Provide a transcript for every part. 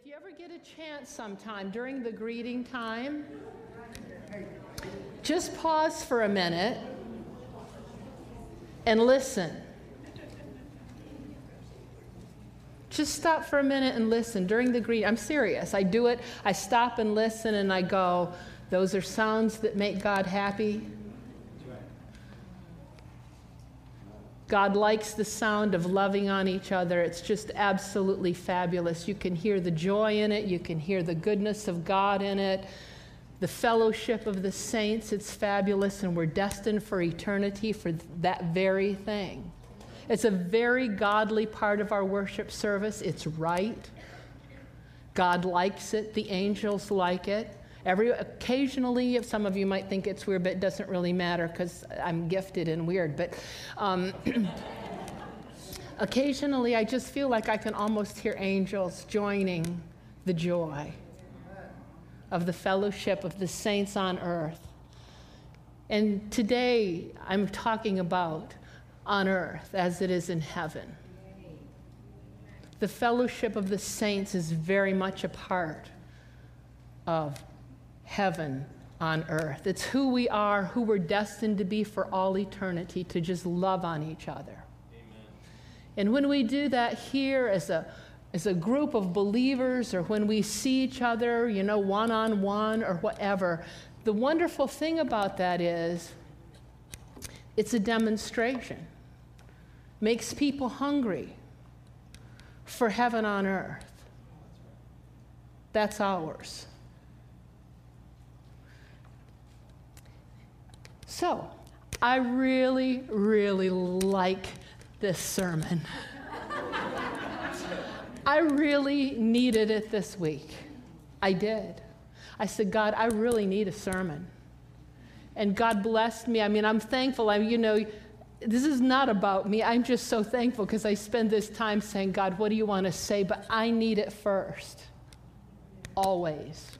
If you ever get a chance sometime during the greeting time, just pause for a minute and listen. Just stop for a minute and listen during the greeting. I'm serious. I do it. I stop and listen and I go, those are sounds that make God happy. God likes the sound of loving on each other. It's just absolutely fabulous. You can hear the joy in it, you can hear the goodness of God in it, the fellowship of the saints. It's fabulous, and we're destined for eternity for that very thing. It's a very godly part of our worship service. It's right. God likes it, the angels like it. Every occasionally, if some of you might think it's weird, but it doesn't really matter because I'm gifted and weird. But um, occasionally, I just feel like I can almost hear angels joining the joy of the fellowship of the saints on earth. And today, I'm talking about on earth as it is in heaven. The fellowship of the saints is very much a part of heaven on earth. It's who we are, who we're destined to be for all eternity, to just love on each other. Amen. And when we do that here as a as a group of believers or when we see each other, you know, one on one or whatever, the wonderful thing about that is it's a demonstration. Makes people hungry for heaven on earth. That's ours. So, I really, really like this sermon. I really needed it this week. I did. I said, God, I really need a sermon. And God blessed me. I mean, I'm thankful. I, you know, this is not about me. I'm just so thankful because I spend this time saying, God, what do you want to say? But I need it first. Always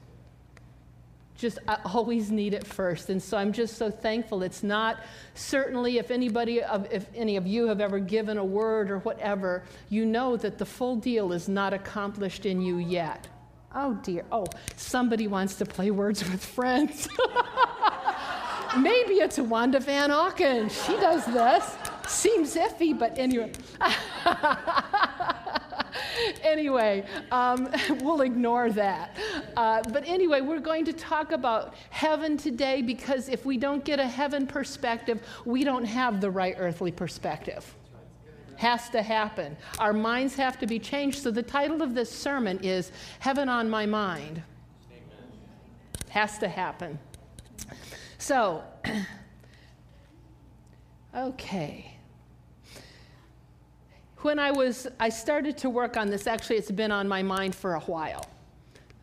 just I always need it first. And so I'm just so thankful. It's not certainly if anybody of if any of you have ever given a word or whatever, you know that the full deal is not accomplished in you yet. Oh dear. Oh, somebody wants to play words with friends. Maybe it's Wanda Van Auken. She does this. Seems iffy, but anyway. anyway, um, we'll ignore that. Uh, but anyway, we're going to talk about heaven today because if we don't get a heaven perspective, we don't have the right earthly perspective. Has to happen. Our minds have to be changed. So the title of this sermon is Heaven on My Mind. Has to happen. So, okay when I was, I started to work on this, actually, it's been on my mind for a while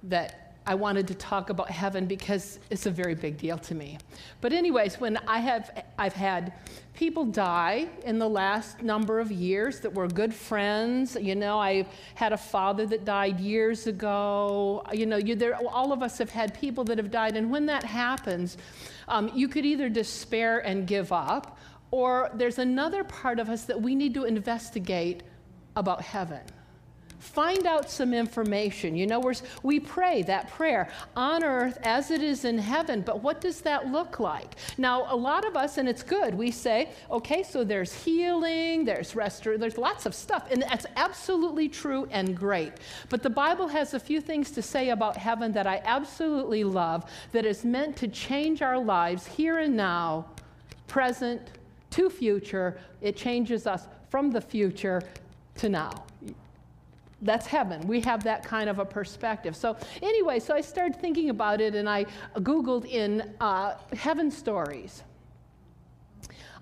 that I wanted to talk about heaven because it's a very big deal to me. But, anyways, when I have, I've had people die in the last number of years that were good friends. You know, I had a father that died years ago. You know, you, there, all of us have had people that have died. And when that happens, um, you could either despair and give up, or there's another part of us that we need to investigate about heaven. Find out some information. You know, we pray that prayer on earth as it is in heaven, but what does that look like? Now, a lot of us, and it's good, we say, okay, so there's healing, there's restoration, there's lots of stuff, and that's absolutely true and great. But the Bible has a few things to say about heaven that I absolutely love that is meant to change our lives here and now, present, to future, it changes us from the future to now. That's heaven. We have that kind of a perspective. So, anyway, so I started thinking about it and I Googled in uh, heaven stories.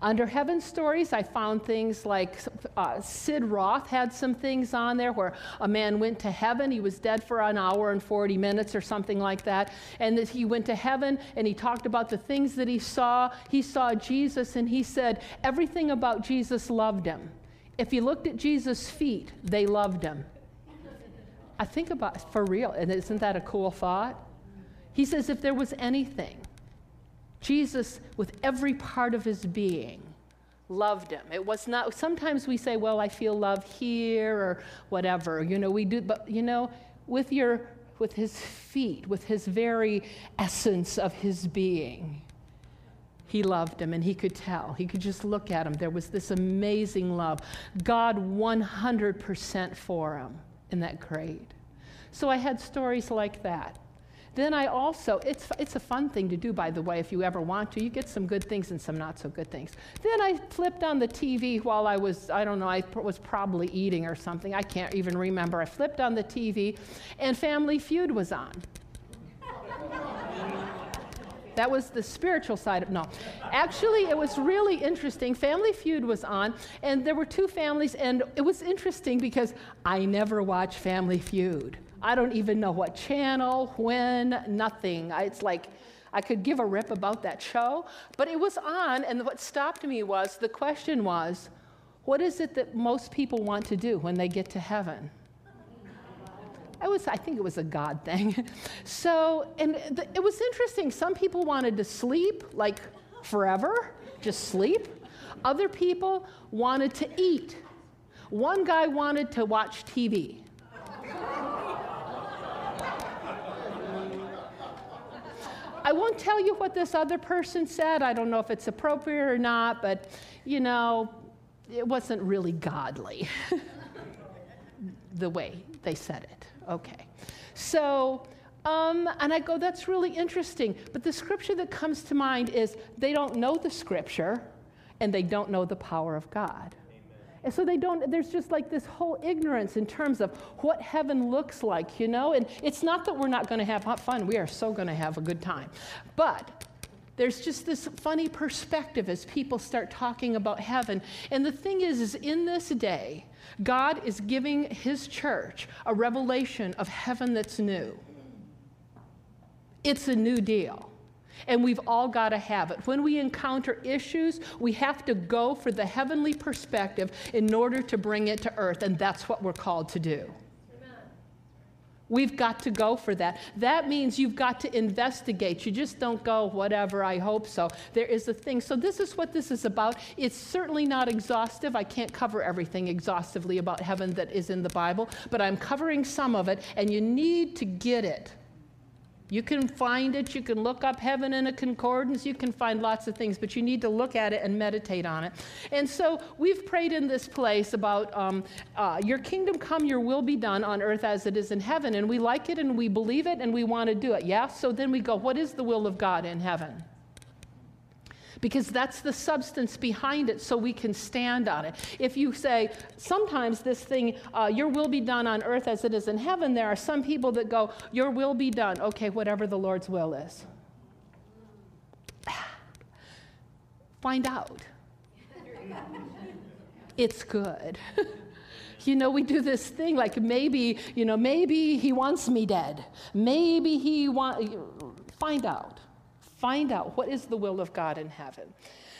Under Heaven Stories, I found things like uh, Sid Roth had some things on there where a man went to heaven. He was dead for an hour and 40 minutes or something like that. And that he went to heaven and he talked about the things that he saw. He saw Jesus and he said everything about Jesus loved him. If he looked at Jesus' feet, they loved him. I think about for real, and isn't that a cool thought? He says if there was anything Jesus, with every part of his being, loved him. It was not, sometimes we say, well, I feel love here or whatever. You know, we do, but you know, with your with his feet, with his very essence of his being. He loved him and he could tell. He could just look at him. There was this amazing love. God 100% for him in that grade. So I had stories like that. Then I also, it's, it's a fun thing to do, by the way, if you ever want to. You get some good things and some not so good things. Then I flipped on the TV while I was, I don't know, I was probably eating or something. I can't even remember. I flipped on the TV and Family Feud was on. That was the spiritual side of no. Actually, it was really interesting. Family Feud was on, and there were two families, and it was interesting because I never watch Family Feud. I don't even know what channel, when, nothing. It's like I could give a rip about that show, but it was on, and what stopped me was the question was, what is it that most people want to do when they get to heaven? I was, I think it was a God thing. So, and th- it was interesting. Some people wanted to sleep like forever, just sleep. Other people wanted to eat. One guy wanted to watch TV. I won't tell you what this other person said. I don't know if it's appropriate or not, but you know, it wasn't really godly the way they said it. Okay. So, um, and I go, that's really interesting. But the scripture that comes to mind is they don't know the scripture and they don't know the power of God. And so they don't, there's just like this whole ignorance in terms of what heaven looks like, you know? And it's not that we're not going to have fun, we are so going to have a good time. But there's just this funny perspective as people start talking about heaven. And the thing is, is in this day, God is giving his church a revelation of heaven that's new. It's a new deal. And we've all got to have it. When we encounter issues, we have to go for the heavenly perspective in order to bring it to earth, and that's what we're called to do. We've got to go for that. That means you've got to investigate. You just don't go, whatever, I hope so. There is a thing. So, this is what this is about. It's certainly not exhaustive. I can't cover everything exhaustively about heaven that is in the Bible, but I'm covering some of it, and you need to get it. You can find it, you can look up heaven in a concordance, you can find lots of things, but you need to look at it and meditate on it. And so we've prayed in this place about um, uh, your kingdom come, your will be done on earth as it is in heaven. And we like it and we believe it and we want to do it. Yeah? So then we go, what is the will of God in heaven? Because that's the substance behind it so we can stand on it. If you say, sometimes this thing, uh, your will be done on earth as it is in heaven, there are some people that go, your will be done. Okay, whatever the Lord's will is. Find out. it's good. you know, we do this thing like maybe, you know, maybe he wants me dead. Maybe he want find out. Find out what is the will of God in heaven.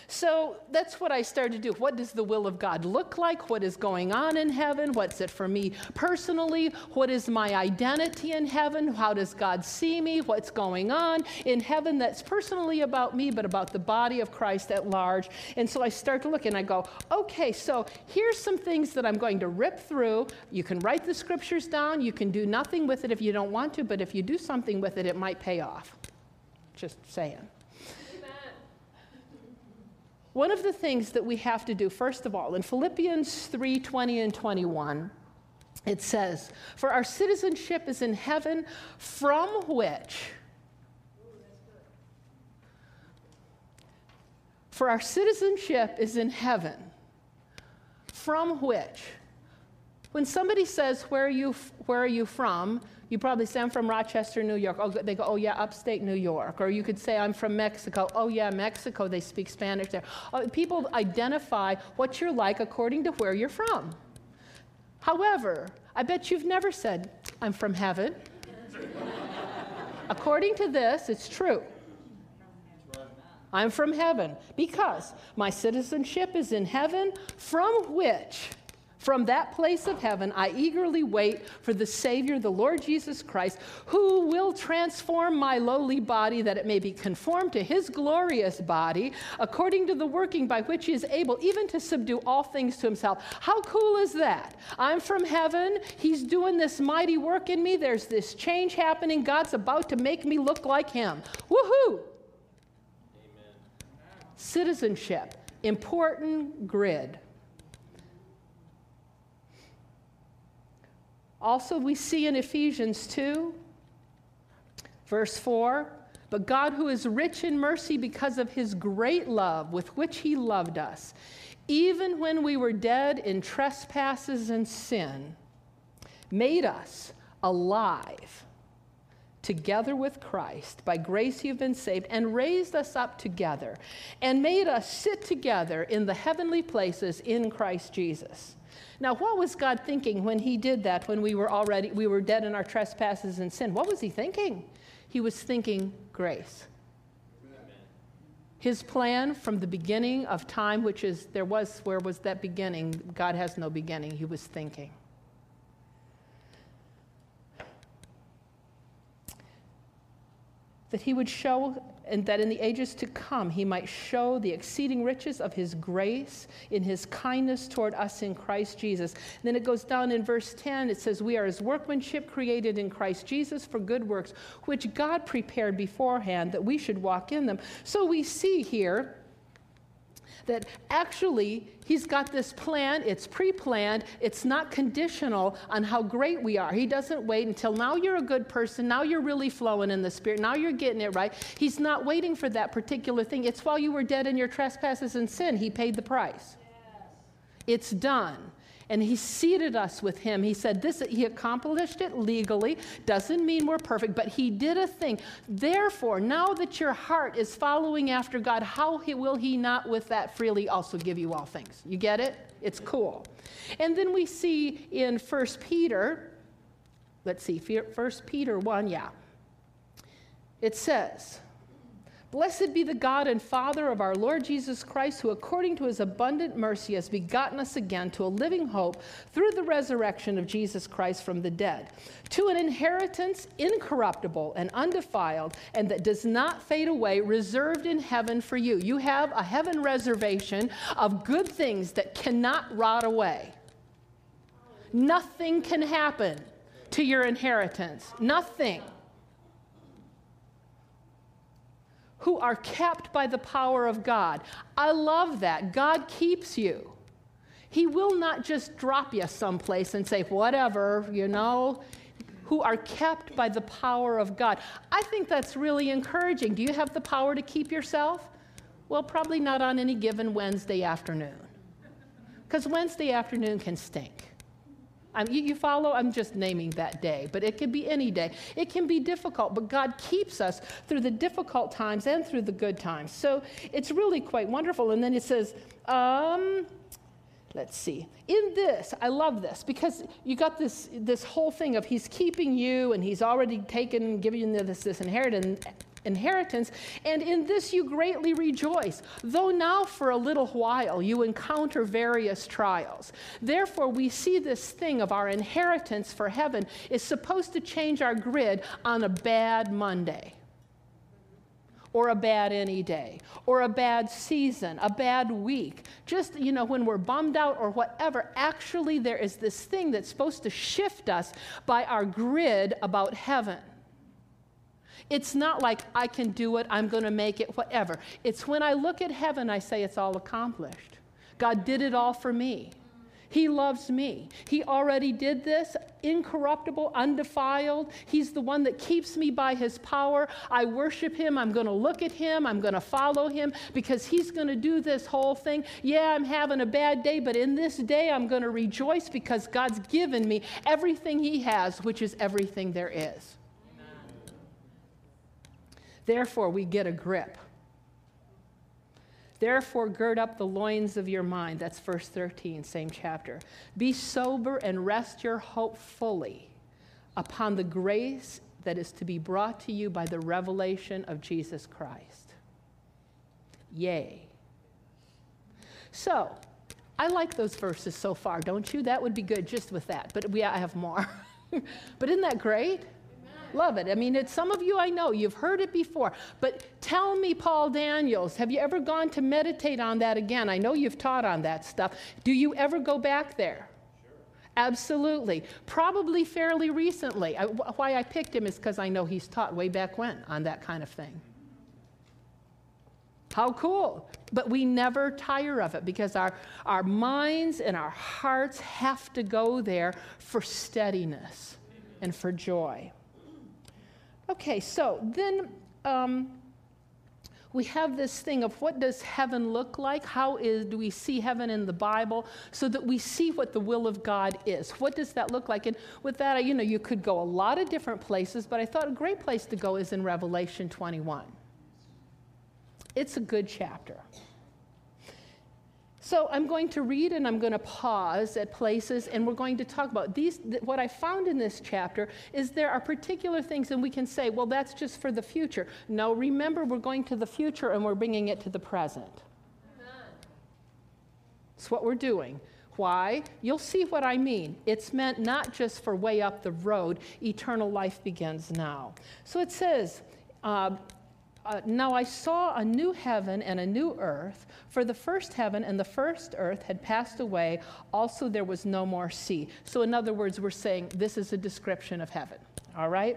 So that's what I started to do. What does the will of God look like? What is going on in heaven? What's it for me personally? What is my identity in heaven? How does God see me? What's going on in heaven that's personally about me, but about the body of Christ at large? And so I start to look and I go, okay, so here's some things that I'm going to rip through. You can write the scriptures down. You can do nothing with it if you don't want to, but if you do something with it, it might pay off. Just saying. One of the things that we have to do, first of all, in Philippians 3 20 and 21, it says, For our citizenship is in heaven, from which, for our citizenship is in heaven, from which, when somebody says, Where are you, where are you from? You probably say, I'm from Rochester, New York. Oh, they go, oh, yeah, upstate New York. Or you could say, I'm from Mexico. Oh, yeah, Mexico, they speak Spanish there. Oh, people identify what you're like according to where you're from. However, I bet you've never said, I'm from heaven. according to this, it's true. I'm from heaven because my citizenship is in heaven, from which From that place of heaven, I eagerly wait for the Savior, the Lord Jesus Christ, who will transform my lowly body that it may be conformed to his glorious body, according to the working by which he is able even to subdue all things to himself. How cool is that? I'm from heaven. He's doing this mighty work in me. There's this change happening. God's about to make me look like him. Woohoo! Amen. Citizenship, important grid. Also, we see in Ephesians 2, verse 4 But God, who is rich in mercy because of his great love with which he loved us, even when we were dead in trespasses and sin, made us alive together with Christ. By grace you've been saved, and raised us up together, and made us sit together in the heavenly places in Christ Jesus. Now, what was God thinking when he did that when we were already we were dead in our trespasses and sin? What was he thinking? He was thinking grace. His plan from the beginning of time, which is there was where was that beginning? God has no beginning. He was thinking. That he would show and that in the ages to come he might show the exceeding riches of his grace in his kindness toward us in Christ Jesus. And then it goes down in verse 10, it says, We are his workmanship created in Christ Jesus for good works, which God prepared beforehand that we should walk in them. So we see here that actually he's got this plan, it's pre planned, it's not conditional on how great we are. He doesn't wait until now you're a good person, now you're really flowing in the Spirit, now you're getting it right. He's not waiting for that particular thing. It's while you were dead in your trespasses and sin, he paid the price. Yes. It's done and he seated us with him. He said this he accomplished it legally. Doesn't mean we're perfect, but he did a thing. Therefore, now that your heart is following after God, how will he not with that freely also give you all things? You get it? It's cool. And then we see in 1 Peter, let's see, 1 Peter 1, yeah. It says, Blessed be the God and Father of our Lord Jesus Christ, who according to his abundant mercy has begotten us again to a living hope through the resurrection of Jesus Christ from the dead, to an inheritance incorruptible and undefiled, and that does not fade away, reserved in heaven for you. You have a heaven reservation of good things that cannot rot away. Nothing can happen to your inheritance. Nothing. Who are kept by the power of God. I love that. God keeps you. He will not just drop you someplace and say, whatever, you know, who are kept by the power of God. I think that's really encouraging. Do you have the power to keep yourself? Well, probably not on any given Wednesday afternoon, because Wednesday afternoon can stink. You, you follow? I'm just naming that day, but it could be any day. It can be difficult, but God keeps us through the difficult times and through the good times. So it's really quite wonderful. And then it says, um, let's see in this i love this because you got this this whole thing of he's keeping you and he's already taken and given you this, this inheritance inheritance, and in this you greatly rejoice, though now for a little while you encounter various trials. Therefore, we see this thing of our inheritance for heaven is supposed to change our grid on a bad Monday or a bad any day, or a bad season, a bad week, just, you know, when we're bummed out or whatever, actually there is this thing that's supposed to shift us by our grid about heaven. It's not like I can do it, I'm going to make it, whatever. It's when I look at heaven, I say it's all accomplished. God did it all for me. He loves me. He already did this, incorruptible, undefiled. He's the one that keeps me by his power. I worship him. I'm going to look at him. I'm going to follow him because he's going to do this whole thing. Yeah, I'm having a bad day, but in this day, I'm going to rejoice because God's given me everything he has, which is everything there is. Therefore, we get a grip. Therefore, gird up the loins of your mind. That's verse 13, same chapter. Be sober and rest your hope fully upon the grace that is to be brought to you by the revelation of Jesus Christ. Yea. So, I like those verses so far, don't you? That would be good just with that, but we, I have more. but isn't that great? Love it. I mean, it's some of you I know, you've heard it before. But tell me, Paul Daniels, have you ever gone to meditate on that again? I know you've taught on that stuff. Do you ever go back there? Absolutely. Probably fairly recently. I, why I picked him is because I know he's taught way back when on that kind of thing. How cool. But we never tire of it because our, our minds and our hearts have to go there for steadiness and for joy. Okay, so then um, we have this thing of what does heaven look like? How is, do we see heaven in the Bible so that we see what the will of God is? What does that look like? And with that, you know, you could go a lot of different places, but I thought a great place to go is in Revelation 21. It's a good chapter. So I'm going to read and I'm going to pause at places and we're going to talk about these. What I found in this chapter is there are particular things and we can say, well, that's just for the future. No, remember, we're going to the future and we're bringing it to the present. That's what we're doing. Why? You'll see what I mean. It's meant not just for way up the road, eternal life begins now. So it says, uh, uh, now I saw a new heaven and a new earth, for the first heaven and the first earth had passed away. Also, there was no more sea. So, in other words, we're saying this is a description of heaven. All right?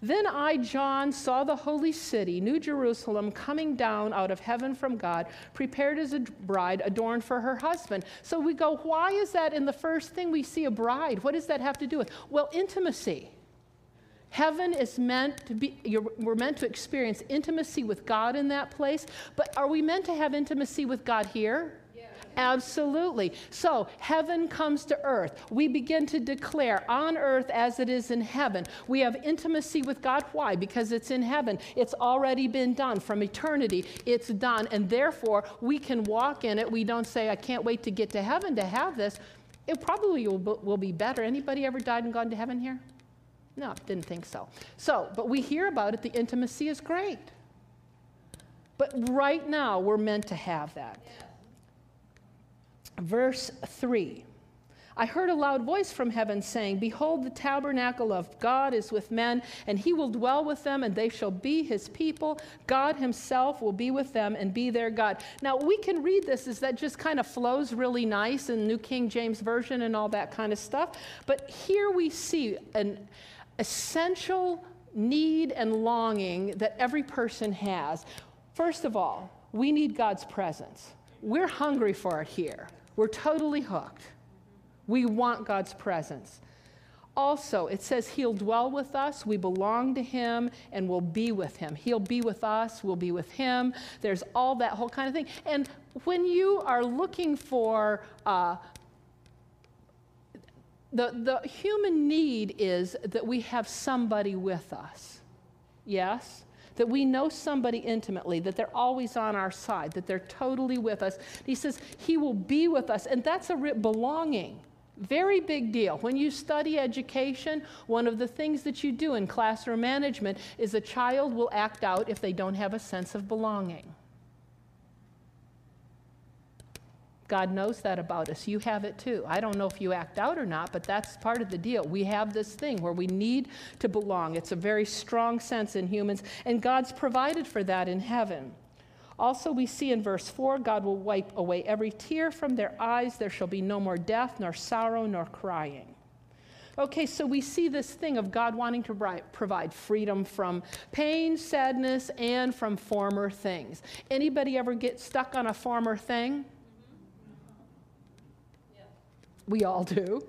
Then I, John, saw the holy city, New Jerusalem, coming down out of heaven from God, prepared as a bride adorned for her husband. So we go, why is that in the first thing we see a bride? What does that have to do with? Well, intimacy. Heaven is meant to be, we're meant to experience intimacy with God in that place, but are we meant to have intimacy with God here? Absolutely. So, heaven comes to earth. We begin to declare on earth as it is in heaven. We have intimacy with God. Why? Because it's in heaven. It's already been done from eternity. It's done. And therefore, we can walk in it. We don't say, I can't wait to get to heaven to have this. It probably will, will be better. Anybody ever died and gone to heaven here? No, didn't think so. So, but we hear about it, the intimacy is great. But right now, we're meant to have that. Verse 3 I heard a loud voice from heaven saying, Behold, the tabernacle of God is with men, and he will dwell with them, and they shall be his people. God himself will be with them and be their God. Now, we can read this as that just kind of flows really nice in New King James Version and all that kind of stuff. But here we see an essential need and longing that every person has. First of all, we need God's presence. We're hungry for it here. We're totally hooked. We want God's presence. Also, it says He'll dwell with us, we belong to Him, and we'll be with Him. He'll be with us, we'll be with Him. There's all that whole kind of thing. And when you are looking for uh, the, the human need is that we have somebody with us. Yes? That we know somebody intimately, that they're always on our side, that they're totally with us. He says, He will be with us. And that's a belonging. Very big deal. When you study education, one of the things that you do in classroom management is a child will act out if they don't have a sense of belonging. God knows that about us. You have it too. I don't know if you act out or not, but that's part of the deal. We have this thing where we need to belong. It's a very strong sense in humans, and God's provided for that in heaven. Also, we see in verse 4 God will wipe away every tear from their eyes. There shall be no more death, nor sorrow, nor crying. Okay, so we see this thing of God wanting to provide freedom from pain, sadness, and from former things. Anybody ever get stuck on a former thing? We all do.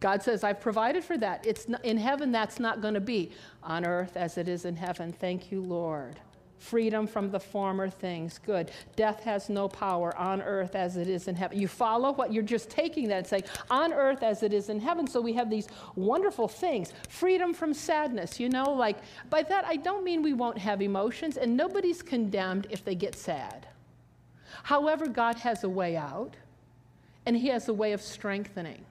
God says, I've provided for that. It's not, in heaven, that's not going to be. On earth as it is in heaven. Thank you, Lord. Freedom from the former things. Good. Death has no power on earth as it is in heaven. You follow what you're just taking that and saying, on earth as it is in heaven. So we have these wonderful things. Freedom from sadness. You know, like, by that, I don't mean we won't have emotions, and nobody's condemned if they get sad. However, God has a way out and He has a way of strengthening.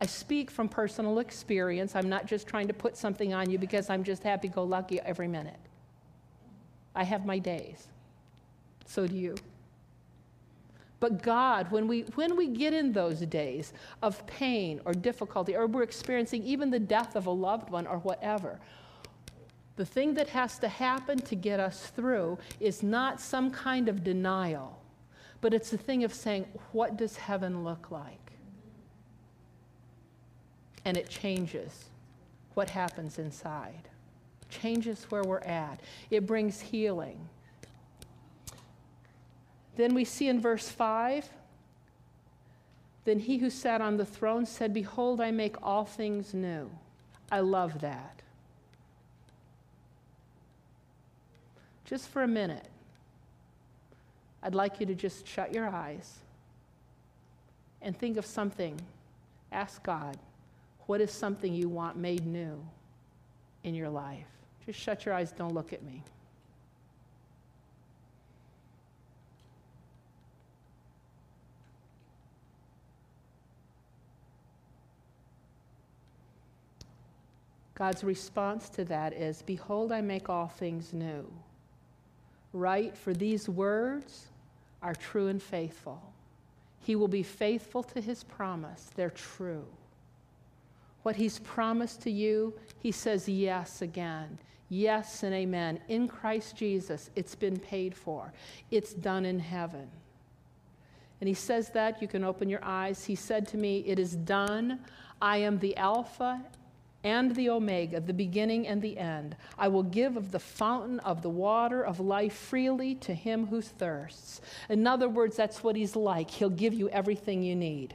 I speak from personal experience. I'm not just trying to put something on you because I'm just happy go lucky every minute. I have my days. So do you. But God, when we, when we get in those days of pain or difficulty, or we're experiencing even the death of a loved one or whatever, the thing that has to happen to get us through is not some kind of denial, but it's a thing of saying, what does heaven look like? And it changes what happens inside, changes where we're at. It brings healing. Then we see in verse 5 Then he who sat on the throne said, Behold, I make all things new. I love that. Just for a minute, I'd like you to just shut your eyes and think of something. Ask God, what is something you want made new in your life? Just shut your eyes, don't look at me. God's response to that is Behold, I make all things new. Right? For these words are true and faithful. He will be faithful to his promise. They're true. What he's promised to you, he says yes again. Yes and amen. In Christ Jesus, it's been paid for, it's done in heaven. And he says that, you can open your eyes. He said to me, It is done. I am the Alpha and the Omega, the beginning and the end. I will give of the fountain of the water of life freely to him who thirsts. In other words, that's what he's like. He'll give you everything you need.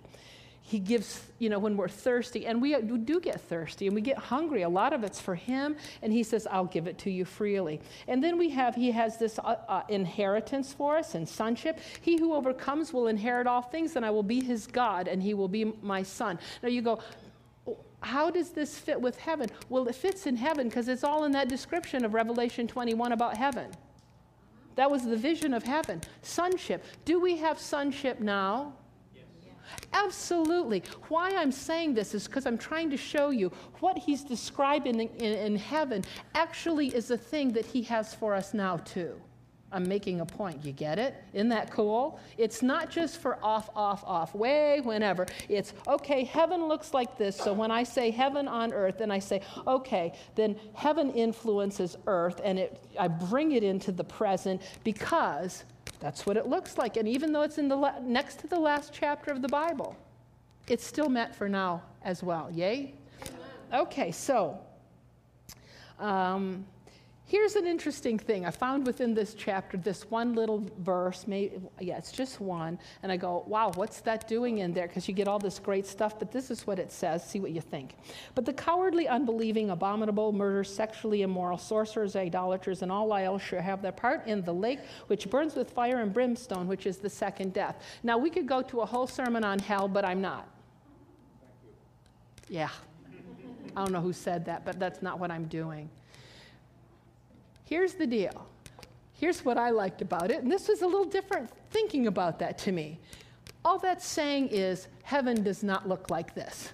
He gives, you know, when we're thirsty, and we do get thirsty and we get hungry. A lot of it's for Him, and He says, I'll give it to you freely. And then we have, He has this uh, uh, inheritance for us and sonship. He who overcomes will inherit all things, and I will be His God, and He will be my son. Now you go, how does this fit with heaven? Well, it fits in heaven because it's all in that description of Revelation 21 about heaven. That was the vision of heaven. Sonship. Do we have sonship now? Yes. Absolutely. Why I'm saying this is because I'm trying to show you what he's describing in, in, in heaven actually is a thing that he has for us now, too. I'm making a point. You get it? Isn't that cool? It's not just for off, off, off, way, whenever. It's, okay, heaven looks like this. So when I say heaven on earth, and I say, okay, then heaven influences earth and it, I bring it into the present because that's what it looks like. And even though it's in the la- next to the last chapter of the Bible, it's still meant for now as well. Yay? Okay, so. Um, Here's an interesting thing. I found within this chapter this one little verse, maybe, yeah, it's just one. And I go, wow, what's that doing in there? Because you get all this great stuff, but this is what it says. See what you think. But the cowardly, unbelieving, abominable, murderers, sexually immoral, sorcerers, idolaters, and all liars shall have their part in the lake which burns with fire and brimstone, which is the second death. Now, we could go to a whole sermon on hell, but I'm not. Yeah. I don't know who said that, but that's not what I'm doing. Here's the deal. Here's what I liked about it, and this was a little different thinking about that to me. All that's saying is heaven does not look like this.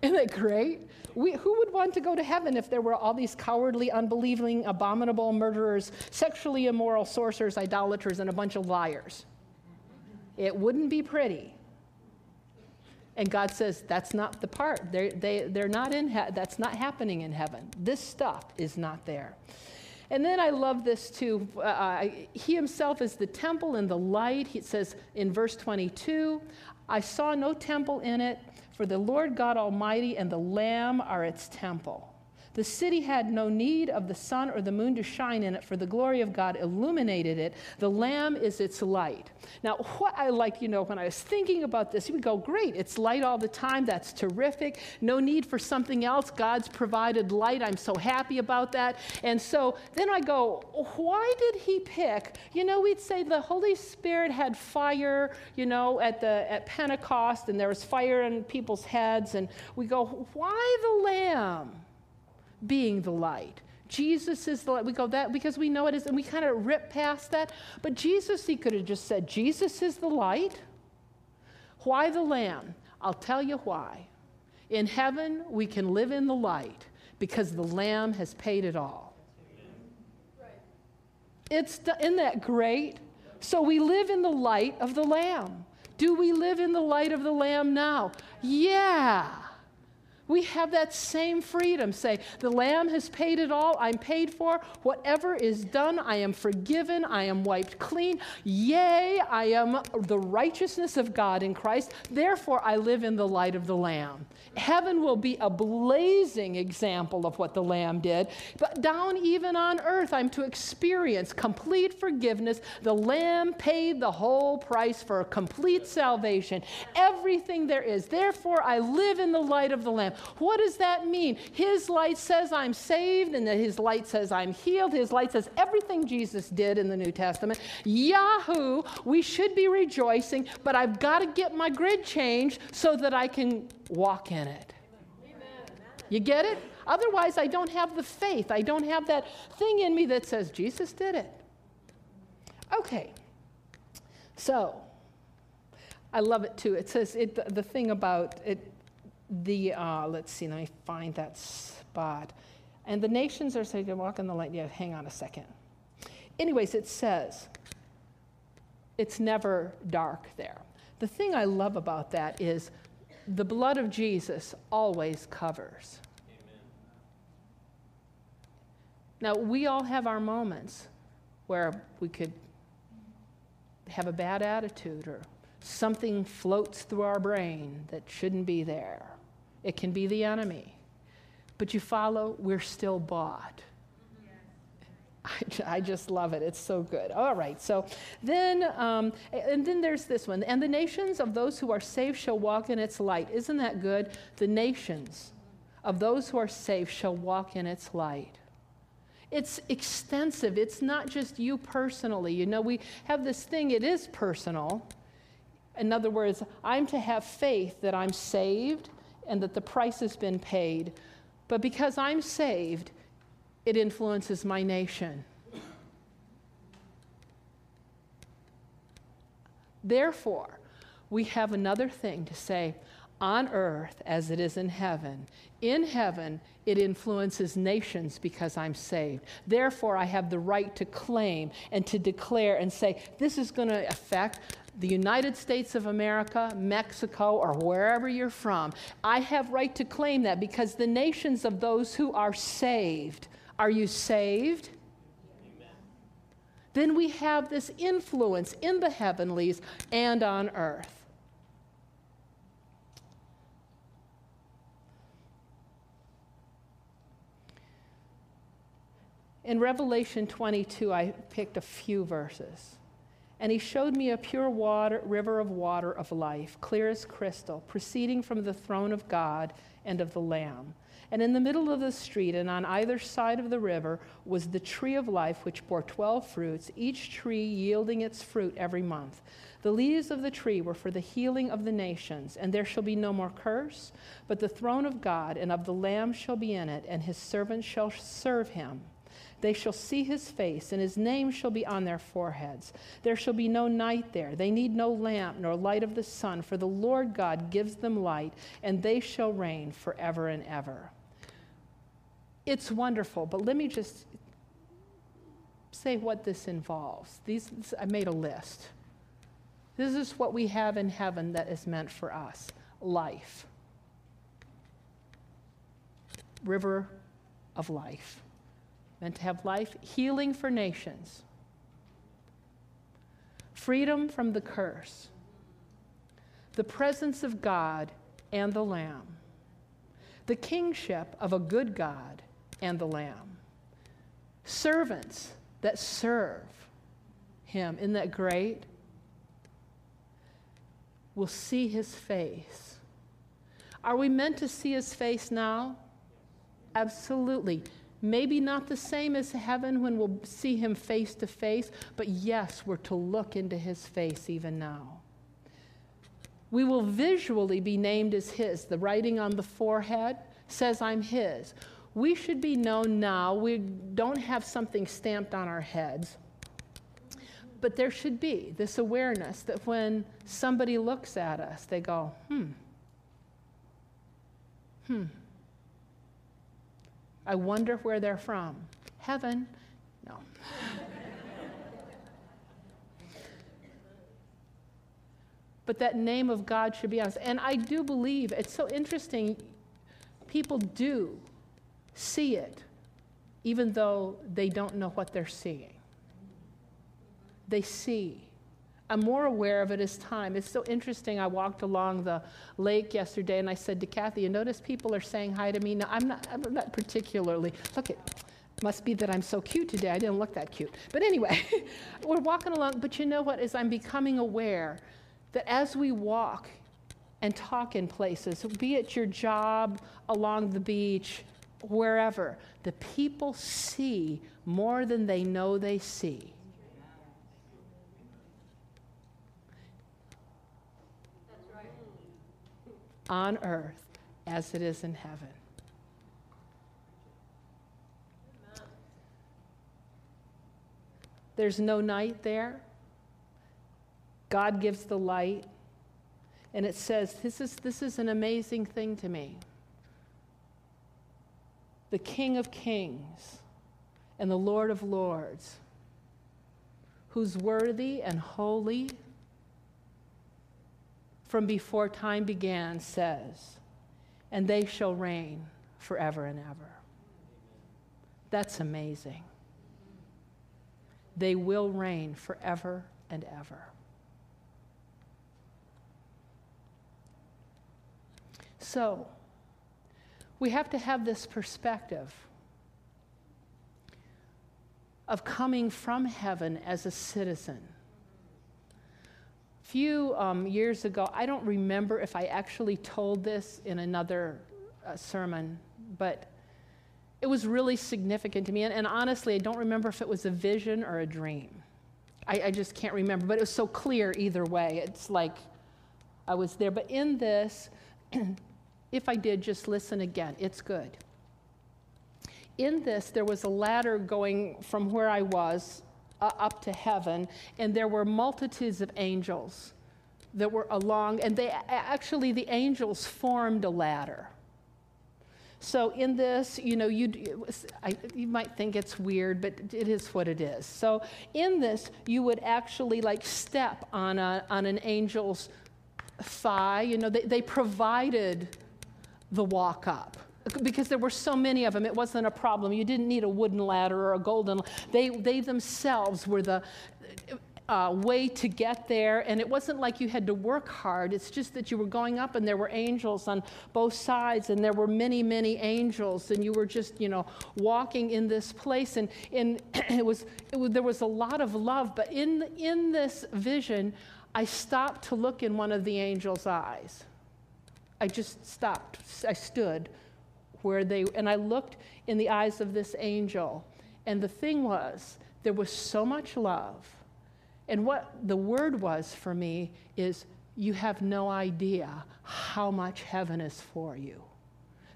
Isn't that great? We, who would want to go to heaven if there were all these cowardly, unbelieving, abominable murderers, sexually immoral sorcerers, idolaters, and a bunch of liars? It wouldn't be pretty. And God says, that's not the part. They're, they, they're not in that's not happening in heaven. This stuff is not there. And then I love this too. Uh, he himself is the temple and the light. He says in verse 22 I saw no temple in it, for the Lord God Almighty and the Lamb are its temple. The city had no need of the sun or the moon to shine in it, for the glory of God illuminated it. The Lamb is its light. Now, what I like, you know, when I was thinking about this, you would go, great, it's light all the time. That's terrific. No need for something else. God's provided light. I'm so happy about that. And so then I go, why did he pick? You know, we'd say the Holy Spirit had fire, you know, at, the, at Pentecost, and there was fire in people's heads. And we go, why the Lamb? Being the light. Jesus is the light. We go that because we know it is, and we kind of rip past that. But Jesus, he could have just said, Jesus is the light. Why the Lamb? I'll tell you why. In heaven, we can live in the light because the Lamb has paid it all. It's, isn't that great? So we live in the light of the Lamb. Do we live in the light of the Lamb now? Yeah. We have that same freedom. Say, the Lamb has paid it all. I'm paid for. Whatever is done, I am forgiven. I am wiped clean. Yea, I am the righteousness of God in Christ. Therefore, I live in the light of the Lamb. Heaven will be a blazing example of what the Lamb did. But down even on earth, I'm to experience complete forgiveness. The Lamb paid the whole price for complete salvation, everything there is. Therefore, I live in the light of the Lamb. What does that mean? His light says I'm saved, and that his light says I'm healed. His light says everything Jesus did in the New Testament. Yahoo! We should be rejoicing, but I've got to get my grid changed so that I can walk in it. You get it? Otherwise, I don't have the faith. I don't have that thing in me that says Jesus did it. Okay. So, I love it too. It says it, the thing about it, the, uh, let's see, let me find that spot. And the nations are saying, walk in the light. Yeah, hang on a second. Anyways, it says, it's never dark there. The thing I love about that is the blood of Jesus always covers. Now, we all have our moments where we could have a bad attitude or something floats through our brain that shouldn't be there. It can be the enemy. But you follow, we're still bought. I, just love it. It's so good. All right. So then, um, and then there's this one. And the nations of those who are saved shall walk in its light. Isn't that good? The nations of those who are saved shall walk in its light. It's extensive. It's not just you personally. You know, we have this thing, it is personal. In other words, I'm to have faith that I'm saved and that the price has been paid. But because I'm saved, it influences my nation. Therefore, we have another thing to say on earth as it is in heaven. In heaven, it influences nations because I'm saved. Therefore, I have the right to claim and to declare and say, this is going to affect the United States of America, Mexico, or wherever you're from. I have right to claim that because the nations of those who are saved. Are you saved? Then we have this influence in the heavenlies and on earth. In Revelation 22, I picked a few verses. And he showed me a pure water, river of water of life, clear as crystal, proceeding from the throne of God and of the Lamb. And in the middle of the street and on either side of the river was the tree of life, which bore twelve fruits, each tree yielding its fruit every month. The leaves of the tree were for the healing of the nations, and there shall be no more curse, but the throne of God and of the Lamb shall be in it, and his servants shall serve him. They shall see his face, and his name shall be on their foreheads. There shall be no night there. They need no lamp nor light of the sun, for the Lord God gives them light, and they shall reign forever and ever. It's wonderful, but let me just say what this involves. These, I made a list. This is what we have in heaven that is meant for us life. River of life meant to have life, healing for nations, freedom from the curse, the presence of God and the Lamb, the kingship of a good God and the Lamb, servants that serve Him. Isn't that great? Will see His face. Are we meant to see His face now? Absolutely. Maybe not the same as heaven when we'll see him face to face, but yes, we're to look into his face even now. We will visually be named as his. The writing on the forehead says, I'm his. We should be known now. We don't have something stamped on our heads. But there should be this awareness that when somebody looks at us, they go, hmm, hmm. I wonder where they're from. Heaven? No. but that name of God should be us. And I do believe it's so interesting. People do see it, even though they don't know what they're seeing. They see I'm more aware of it as time. It's so interesting. I walked along the lake yesterday and I said to Kathy, You notice people are saying hi to me? No, I'm not, I'm not particularly. Look it must be that I'm so cute today. I didn't look that cute. But anyway, we're walking along. But you know what? As I'm becoming aware that as we walk and talk in places, be it your job, along the beach, wherever, the people see more than they know they see. On earth as it is in heaven. There's no night there. God gives the light. And it says, this is, this is an amazing thing to me. The King of Kings and the Lord of Lords, who's worthy and holy from before time began, says, and they shall reign forever and ever. That's amazing they will reign forever and ever. So, we have to have this perspective of coming from heaven as a citizen. Few um, years ago, I don't remember if I actually told this in another uh, sermon, but it was really significant to me. And, and, honestly, I don't remember if it was a vision or a dream. I, I just can't remember, but it was so clear either way. It's like I was there. But in this, if I did, just listen again. It's good. In this, there was a ladder going from where I was uh, up to heaven, and there were multitudes of angels that were along, and they actually, the angels formed a ladder. So in this, you know, you you might think it's weird, but it is what it is. So in this, you would actually like step on a on an angel's thigh. You know, they, they provided the walk up because there were so many of them it wasn't a problem you didn't need a wooden ladder or a golden they, they themselves were the uh, way to get there, and it wasn't like you had to work hard. It's just that you were going up, and there were angels on both sides, and there were many, many angels, and you were just, you know, walking in this place, and, and it, was, it was there was a lot of love. But in in this vision, I stopped to look in one of the angels' eyes. I just stopped. I stood where they, and I looked in the eyes of this angel, and the thing was, there was so much love and what the word was for me is you have no idea how much heaven is for you.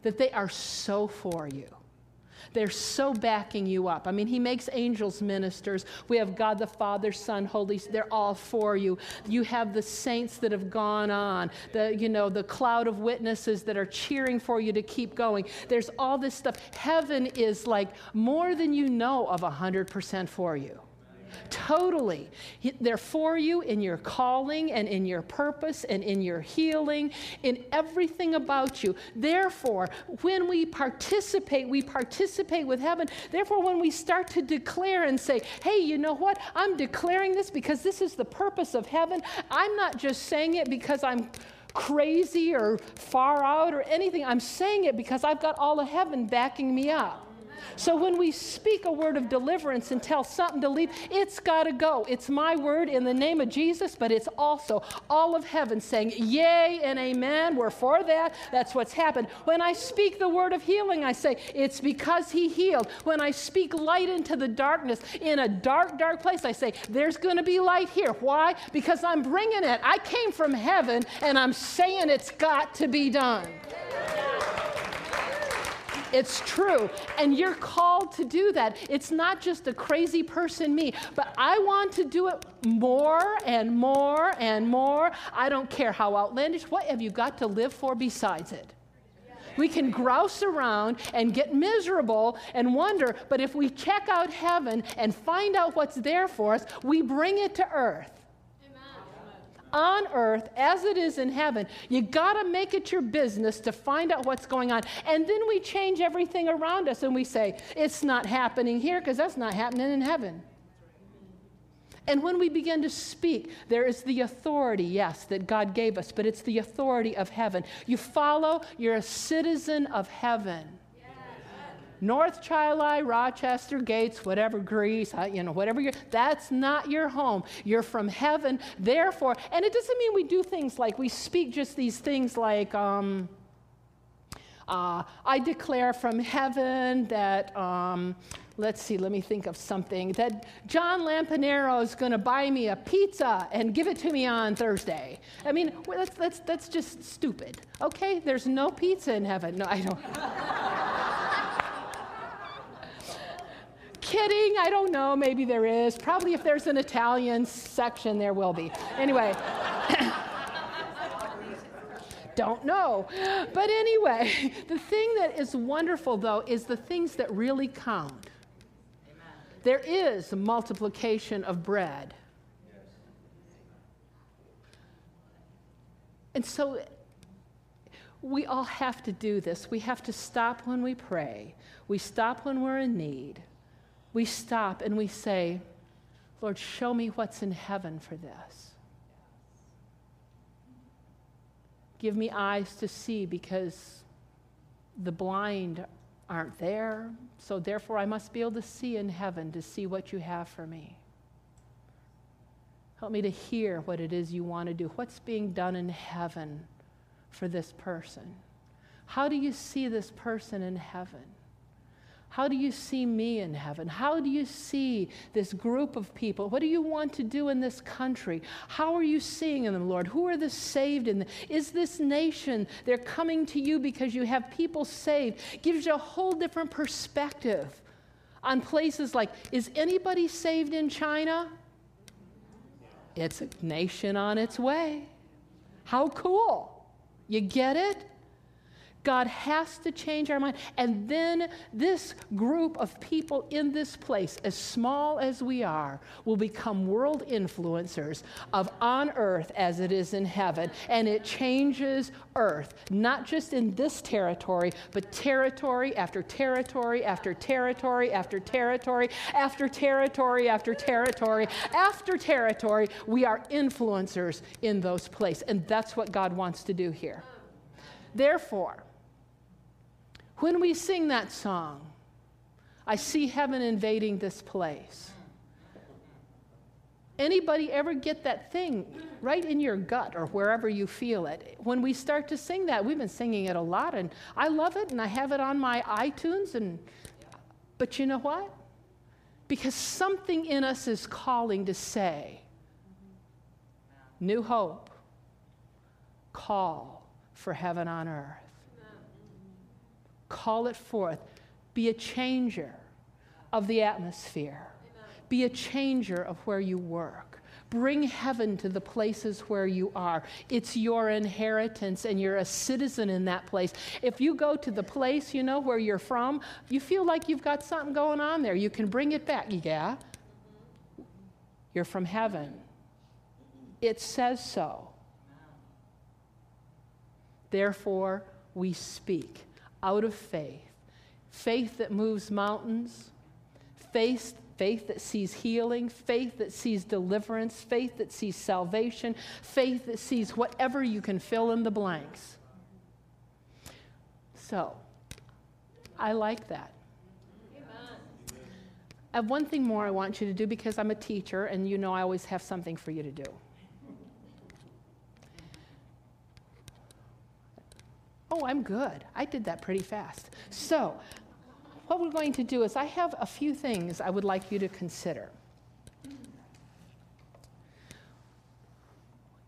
That they are so for you. They're so backing you up. I mean, he makes angels ministers. We have God the Father, Son, Holy. They're all for you. You have the saints that have gone on. The you know the cloud of witnesses that are cheering for you to keep going. There's all this stuff. Heaven is like more than you know of hundred percent for you. Totally. They're for you in your calling and in your purpose and in your healing, in everything about you. Therefore, when we participate, we participate with heaven. Therefore, when we start to declare and say, hey, you know what? I'm declaring this because this is the purpose of heaven. I'm not just saying it because I'm crazy or far out or anything. I'm saying it because I've got all of heaven backing me up. So when we speak a word of deliverance and tell something to leave, it's got to go. It's my word in the name of Jesus, but it's also all of heaven saying, Yea and amen. We're for that. That's what's happened. When I speak the word of healing, I say, It's because he healed. When I speak light into the darkness in a dark, dark place, I say, There's going to be light here. Why? Because I'm bringing it. I came from heaven and I'm saying it's got to be done. It's true. And you're called to do that. It's not just a crazy person, me, but I want to do it more and more and more. I don't care how outlandish. What have you got to live for besides it? We can grouse around and get miserable and wonder, but if we check out heaven and find out what's there for us, we bring it to earth. On earth as it is in heaven. You got to make it your business to find out what's going on. And then we change everything around us and we say, it's not happening here because that's not happening in heaven. And when we begin to speak, there is the authority, yes, that God gave us, but it's the authority of heaven. You follow, you're a citizen of heaven. North Chili, Rochester, Gates, whatever, Greece, you know, whatever you're, that's not your home. You're from heaven. Therefore, and it doesn't mean we do things like we speak just these things like, um, uh, I declare from heaven that, um, let's see, let me think of something, that John Lampanero is going to buy me a pizza and give it to me on Thursday. I mean, that's, that's, that's just stupid. Okay, there's no pizza in heaven. No, I don't. Kidding, I don't know, maybe there is. Probably if there's an Italian section, there will be. Anyway. don't know. But anyway, the thing that is wonderful, though, is the things that really count. Amen. There is multiplication of bread. And so we all have to do this. We have to stop when we pray, we stop when we're in need. We stop and we say, Lord, show me what's in heaven for this. Give me eyes to see because the blind aren't there. So therefore, I must be able to see in heaven to see what you have for me. Help me to hear what it is you want to do. What's being done in heaven for this person? How do you see this person in heaven? How do you see me in heaven? How do you see this group of people? What do you want to do in this country? How are you seeing in them, Lord? Who are the saved in? The, is this nation, they're coming to you because you have people saved? Gives you a whole different perspective on places like, is anybody saved in China? It's a nation on its way. How cool. You get it? God has to change our mind. And then this group of people in this place, as small as we are, will become world influencers of on earth as it is in heaven. And it changes earth, not just in this territory, but territory after territory after territory after territory after territory after territory after territory. We are influencers in those places. And that's what God wants to do here. Therefore, when we sing that song, I see heaven invading this place. Anybody ever get that thing right in your gut or wherever you feel it? When we start to sing that, we've been singing it a lot and I love it and I have it on my iTunes and but you know what? Because something in us is calling to say, New hope, call for heaven on earth. Call it forth. Be a changer of the atmosphere. Be a changer of where you work. Bring heaven to the places where you are. It's your inheritance, and you're a citizen in that place. If you go to the place, you know, where you're from, you feel like you've got something going on there. You can bring it back. Yeah? You're from heaven. It says so. Therefore, we speak out of faith faith that moves mountains, faith, faith that sees healing, faith that sees deliverance, faith that sees salvation, faith that sees whatever you can fill in the blanks. So, I like that. I have one thing more I want you to do because I'm a teacher and you know I always have something for you to do. Oh, I'm good. I did that pretty fast. So, what we're going to do is, I have a few things I would like you to consider.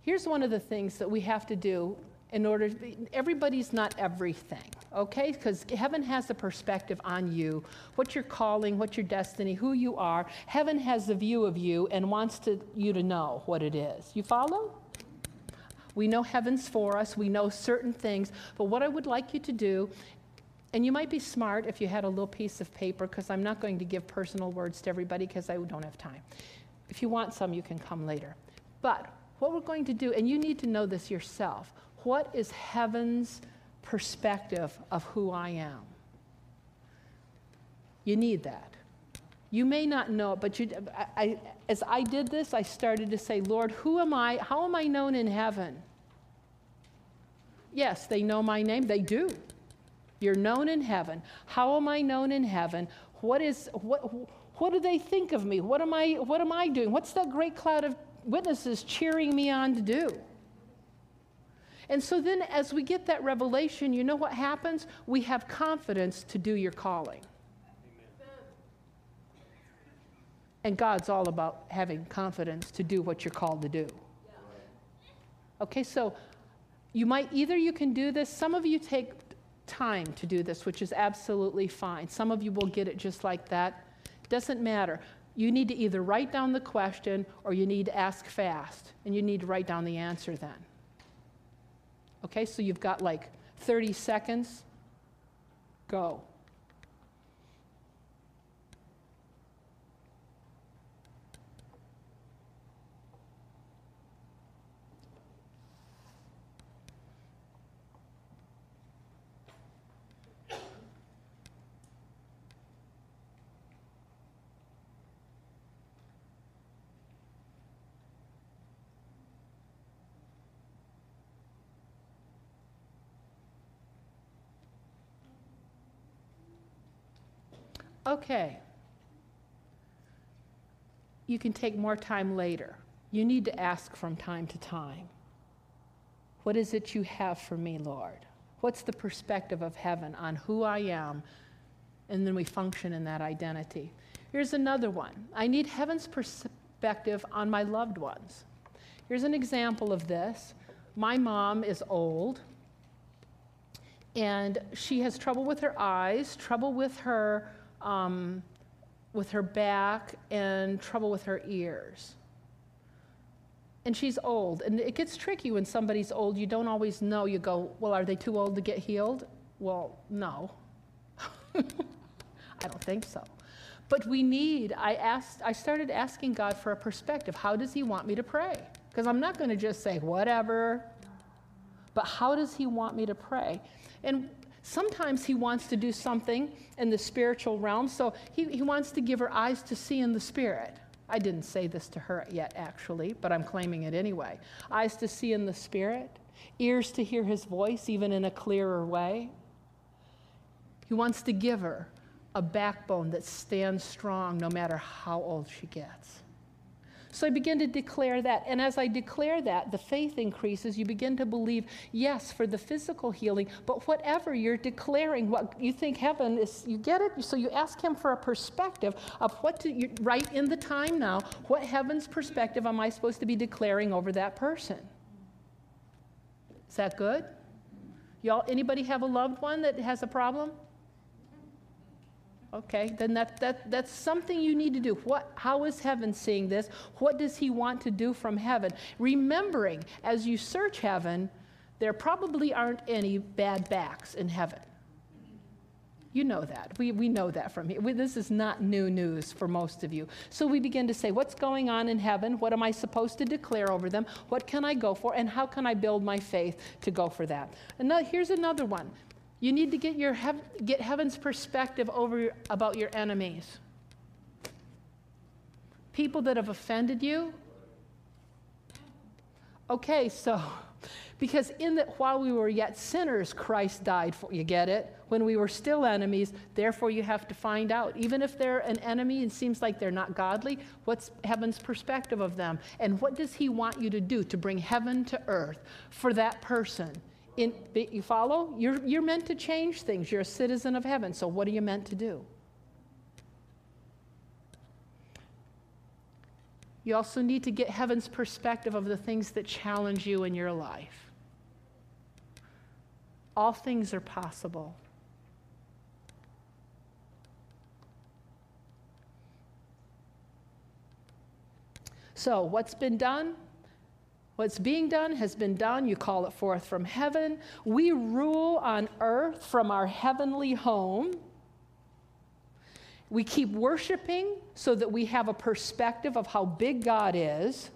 Here's one of the things that we have to do in order to be, everybody's not everything, okay? Because heaven has a perspective on you, what you're calling, what your destiny, who you are. Heaven has a view of you and wants to, you to know what it is. You follow? We know heaven's for us, we know certain things, but what I would like you to do, and you might be smart if you had a little piece of paper, because I'm not going to give personal words to everybody because I don't have time. If you want some, you can come later. But what we're going to do, and you need to know this yourself, what is heaven's perspective of who I am? You need that. You may not know it, but you, I, I, as I did this, I started to say, Lord, who am I? How am I known in heaven? Yes, they know my name. They do. You're known in heaven. How am I known in heaven? What is what what do they think of me? What am I what am I doing? What's that great cloud of witnesses cheering me on to do? And so then as we get that revelation, you know what happens? We have confidence to do your calling. And God's all about having confidence to do what you're called to do. Okay, so you might either you can do this, some of you take time to do this, which is absolutely fine. Some of you will get it just like that. Doesn't matter. You need to either write down the question or you need to ask fast, and you need to write down the answer then. Okay, so you've got like 30 seconds. Go. Okay. You can take more time later. You need to ask from time to time What is it you have for me, Lord? What's the perspective of heaven on who I am? And then we function in that identity. Here's another one I need heaven's perspective on my loved ones. Here's an example of this. My mom is old, and she has trouble with her eyes, trouble with her um, with her back and trouble with her ears. And she's old. And it gets tricky when somebody's old. You don't always know. You go, well, are they too old to get healed? Well, no. I don't think so. But we need, I asked, I started asking God for a perspective. How does He want me to pray? Because I'm not going to just say, whatever. But how does He want me to pray? And Sometimes he wants to do something in the spiritual realm, so he, he wants to give her eyes to see in the spirit. I didn't say this to her yet, actually, but I'm claiming it anyway. Eyes to see in the spirit, ears to hear his voice, even in a clearer way. He wants to give her a backbone that stands strong no matter how old she gets. So I begin to declare that. And as I declare that, the faith increases. You begin to believe, yes, for the physical healing, but whatever you're declaring, what you think heaven is, you get it? So you ask Him for a perspective of what to, you, right in the time now, what heaven's perspective am I supposed to be declaring over that person? Is that good? Y'all, anybody have a loved one that has a problem? Okay, then that, that, that's something you need to do. What, how is heaven seeing this? What does he want to do from heaven? Remembering, as you search heaven, there probably aren't any bad backs in heaven. You know that. We, we know that from here. We, this is not new news for most of you. So we begin to say, what's going on in heaven? What am I supposed to declare over them? What can I go for? And how can I build my faith to go for that? And now, here's another one you need to get, your hev- get heaven's perspective over about your enemies. People that have offended you. Okay, so because in that while we were yet sinners, Christ died for you get it? When we were still enemies, therefore you have to find out. Even if they're an enemy and seems like they're not godly, what's heaven's perspective of them? And what does he want you to do to bring heaven to earth for that person? In, you follow? You're, you're meant to change things. You're a citizen of heaven. So, what are you meant to do? You also need to get heaven's perspective of the things that challenge you in your life. All things are possible. So, what's been done? What's being done has been done. You call it forth from heaven. We rule on earth from our heavenly home. We keep worshiping so that we have a perspective of how big God is,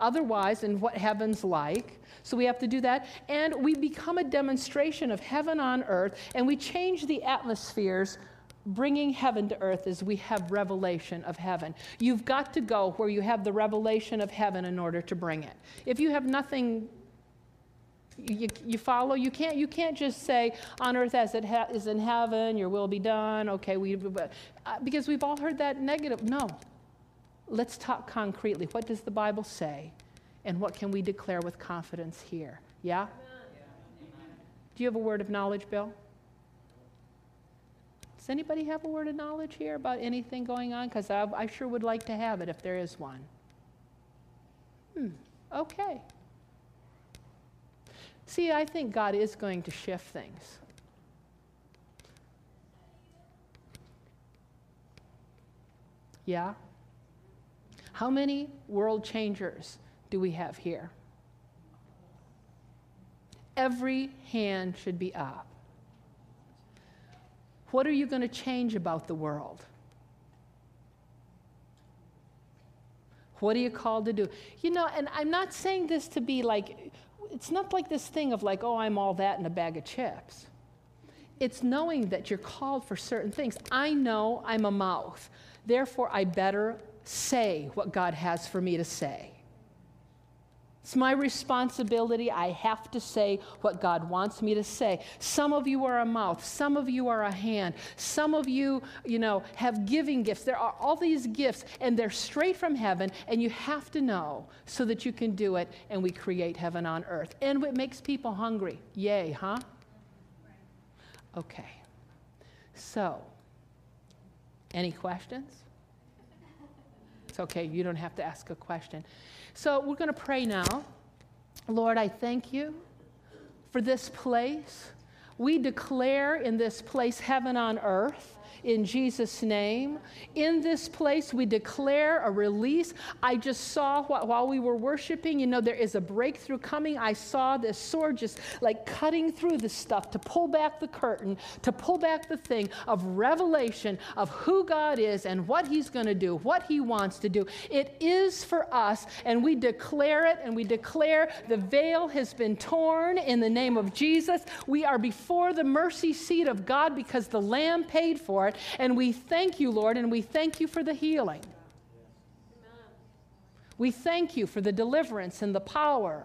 otherwise and what heaven's like. So we have to do that. And we become a demonstration of heaven on earth, and we change the atmospheres, bringing heaven to earth is we have revelation of heaven. You've got to go where you have the revelation of heaven in order to bring it. If you have nothing you, you follow you can't you can't just say on earth as it ha- is in heaven your will be done okay we uh, because we've all heard that negative no let's talk concretely. What does the Bible say? And what can we declare with confidence here? Yeah? Do you have a word of knowledge, Bill? Does anybody have a word of knowledge here about anything going on? Because I, I, sure would like to have it if there is one. Hmm, okay. See, I think God is going to shift things. Yeah? How many world changers do we have here? Every hand should be up. What are you going to change about the world? What are you called to do? You know, and I'm not saying this to be like, it's not like this thing of like, oh, I'm all that in a bag of chips. It's knowing that you're called for certain things. I know I'm a mouth, therefore, I better say what God has for me to say. It's my responsibility. I have to say what God wants me to say. Some of you are a mouth. Some of you are a hand. Some of you, you know, have giving gifts. There are all these gifts, and they're straight from heaven, and you have to know so that you can do it, and we create heaven on earth. And it makes people hungry. Yay, huh? Okay. So, any questions? It's okay, you don't have to ask a question. So we're going to pray now. Lord, I thank you for this place. We declare in this place heaven on earth in Jesus' name. In this place, we declare a release. I just saw while we were worshiping, you know, there is a breakthrough coming. I saw this sword just like cutting through the stuff to pull back the curtain, to pull back the thing of revelation of who God is and what He's going to do, what He wants to do. It is for us, and we declare it, and we declare the veil has been torn in the name of Jesus. We are before the mercy seat of God because the Lamb paid for it. And we thank you, Lord, and we thank you for the healing. We thank you for the deliverance and the power.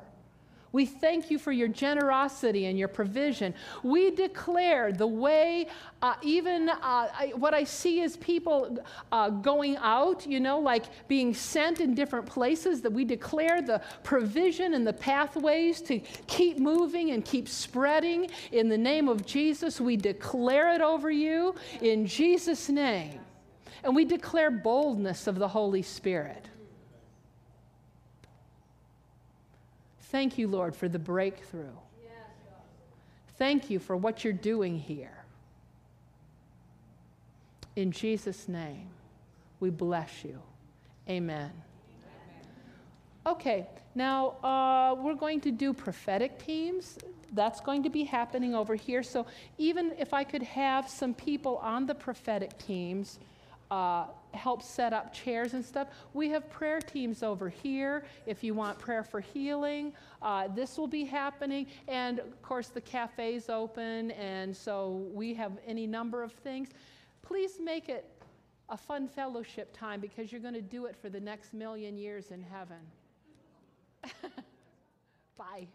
We thank you for your generosity and your provision. We declare the way, uh, even uh, I, what I see is people uh, going out, you know, like being sent in different places, that we declare the provision and the pathways to keep moving and keep spreading. In the name of Jesus, we declare it over you in Jesus' name. And we declare boldness of the Holy Spirit. Thank you, Lord, for the breakthrough. Thank you for what you're doing here. In Jesus' name, we bless you. Amen. Okay, now uh, we're going to do prophetic teams. That's going to be happening over here. So, even if I could have some people on the prophetic teams, uh, help set up chairs and stuff. We have prayer teams over here if you want prayer for healing. Uh, this will be happening. And of course, the cafe's open, and so we have any number of things. Please make it a fun fellowship time because you're going to do it for the next million years in heaven. Bye.